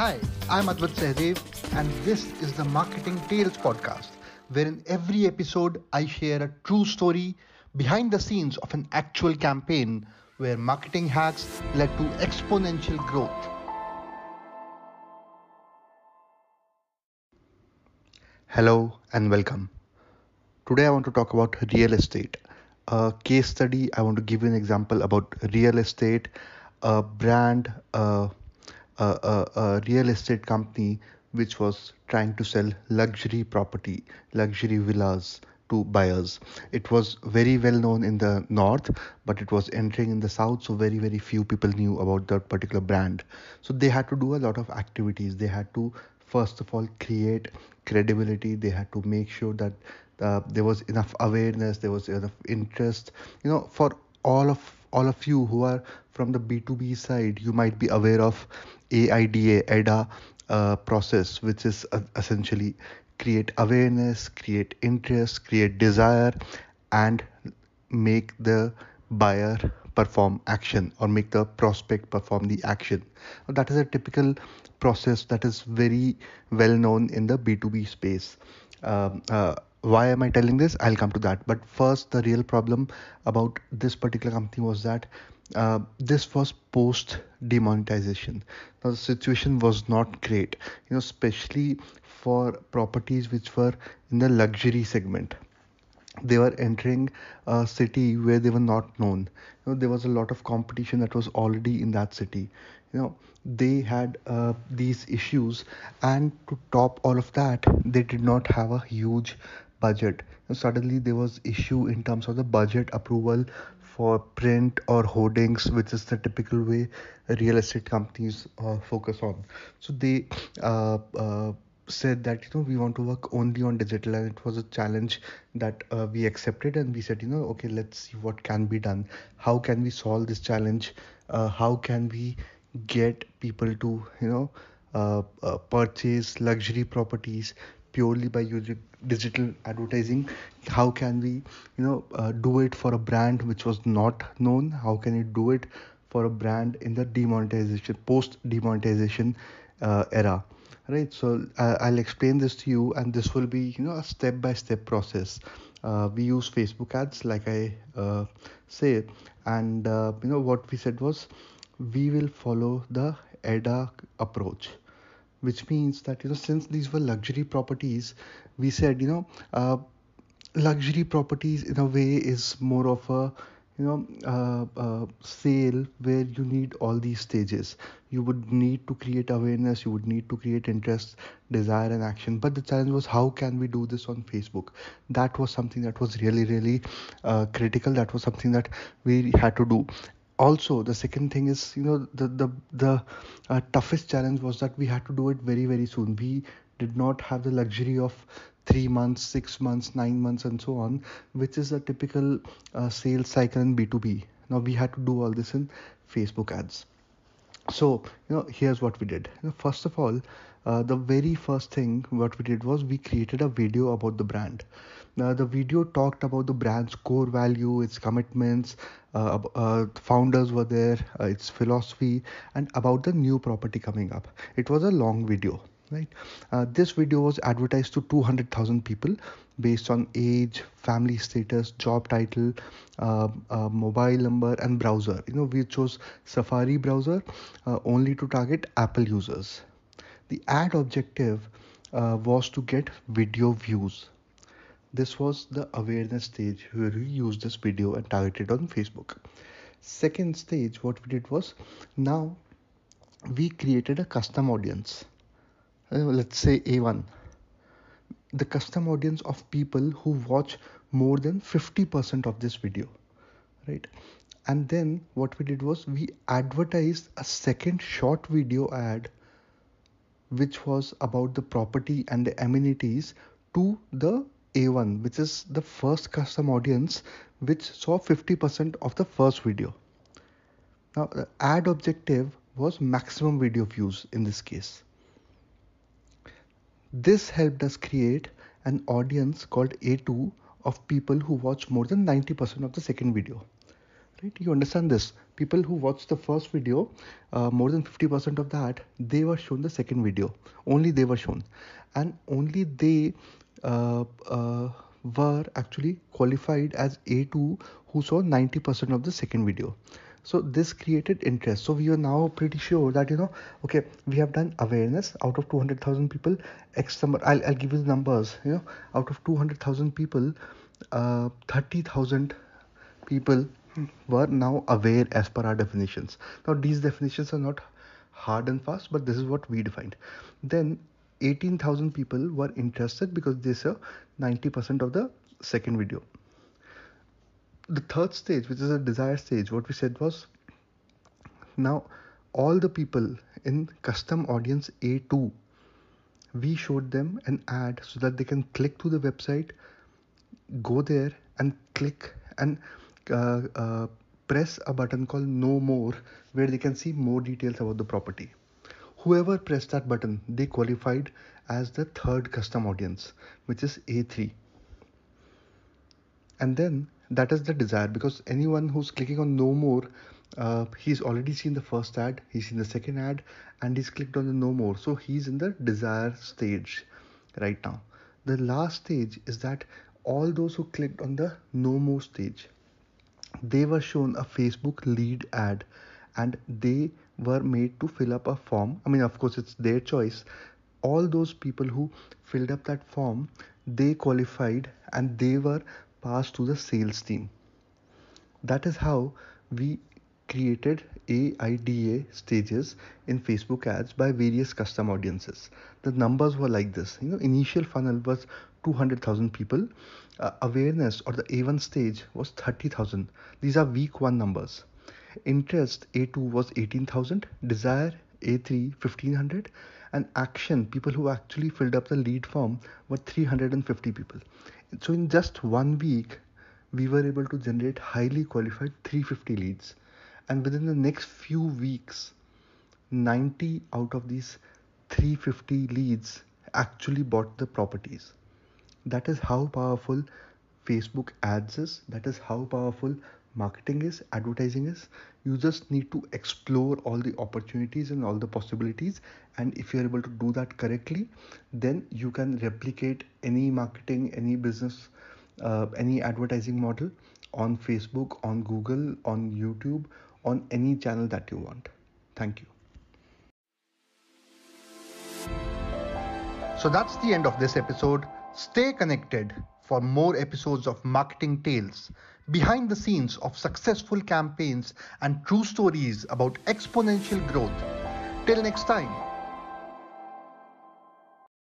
Hi, I'm Advait Sahdev, and this is the Marketing Tales podcast, where in every episode I share a true story behind the scenes of an actual campaign where marketing hacks led to exponential growth. Hello and welcome. Today I want to talk about real estate. A case study, I want to give you an example about real estate, a brand, a, a, a, a real estate company which was trying to sell luxury property, luxury villas to buyers. It was very well known in the north, but it was entering in the south, so very, very few people knew about that particular brand. So they had to do a lot of activities. They had to, first of all, create credibility. They had to make sure that uh, there was enough awareness, there was enough interest. You know, for all of all of you who are from the B2B side, you might be aware of AIDA, EDA uh, process, which is uh, essentially create awareness, create interest, create desire, and make the buyer perform action or make the prospect perform the action. That is a typical process that is very well known in the B2B space. Um, uh, why am I telling this? I'll come to that. But first, the real problem about this particular company was that uh, this was post demonetization. Now the situation was not great, you know, especially for properties which were in the luxury segment. They were entering a city where they were not known. You know, there was a lot of competition that was already in that city. You know, they had uh, these issues, and to top all of that, they did not have a huge budget. And suddenly there was issue in terms of the budget approval for print or hoardings, which is the typical way real estate companies uh, focus on. So they uh, uh, said that you know we want to work only on digital, and it was a challenge that uh, we accepted, and we said you know okay let's see what can be done. How can we solve this challenge? Uh, how can we get people to you know uh, uh, purchase luxury properties purely by using digital advertising how can we you know uh, do it for a brand which was not known? How can you do it for a brand in the demonetization post demonetization uh, era? Right? So uh, i'll explain this to you and this will be you know a step by step process. Uh, we use facebook ads like i uh, say and uh, you know what we said was we will follow the AIDA approach, which means that you know since these were luxury properties, we said you know uh, luxury properties in a way is more of a you know uh, uh, sale where you need all these stages. You would need to create awareness you would need to create interest desire and action. But the challenge was how can we do this on facebook? That was something that was really really uh, critical. That was something that we had to do also the second thing is you know the the the uh, toughest challenge was that we had to do it very very soon. We did not have the luxury of three months six months nine months and so on which is a typical uh, sales cycle in b2b now we had to do all this in facebook ads. So you know here's what we did. You know, first of all uh, the very first thing what we did was we created a video about the brand now the video talked about the brand's core value its commitments uh, uh, founders were there uh, its philosophy and about the new property coming up. It was a long video right? Uh, this video was advertised to 200000 people based on age family status job title uh, mobile number and browser. You know we chose safari browser only to target apple users. The ad objective was to get video views this was the awareness stage where we used this video and targeted on facebook. Second stage what we did was now we created a custom audience. Uh, let's say A1, the custom audience of people who watch more than 50% of this video, right? And then what we did was we advertised a second short video ad which was about the property and the amenities to the A1, which is the first custom audience which saw 50% of the first video. Now, the ad objective was maximum video views in this case. This helped us create an audience called A2 of people who watch more than 90% of the second video. Right you understand this. People who watched the first video uh, more than 50% of that they were shown the second video. Only they were shown. And only they uh, uh, were actually qualified as a2 who saw 90% of the second video. So this created interest. So we are now pretty sure that you know okay we have done awareness. Out of 200000 people x number I'll, I'll give you the numbers you know. Out of 200000 people uh, 30000 people were now aware as per our definitions. Now, these definitions are not hard and fast, but this is what we defined. Then 18,000 people were interested because they saw 90% of the second video. The third stage, which is a desire stage, what we said was now all the people in custom audience A2, we showed them an ad so that they can click to the website, go there and click and uh, uh, press a button called know more where they can see more details about the property. Whoever pressed that button they qualified as the third custom audience which is a3 and then that is the desire because anyone who's clicking on know more uh, he's already seen the first ad he's seen the second ad and he's clicked on the know more. So he's in the desire stage right now. The last stage is that all those who clicked on the know more stage they were shown a Facebook lead ad and they were made to fill up a form. I mean, of course, it's their choice. All those people who filled up that form, they qualified and they were passed to the sales team. That is how we created AIDA stages in Facebook ads by various custom audiences. The numbers were like this. You know, initial funnel was 200,000 people. Uh, awareness or the A1 stage was 30,000. These are week 1 numbers. Interest A2 was 18,000. Desire A3 1500 and action people who actually filled up the lead form were 350 people. So in just one week we were able to generate highly qualified 350 leads and within the next few weeks 90 out of these 350 leads actually bought the properties. That is how powerful facebook ads is. That is how powerful marketing is advertising is. You just need to explore all the opportunities and all the possibilities. And if you're able to do that correctly then you can replicate any marketing any business uh, any advertising model on facebook on google on youtube on any channel that you want. Thank you. So that's the end of this episode. Stay connected for more episodes of Marketing Tales, behind the scenes of successful campaigns and true stories about exponential growth. Till next time.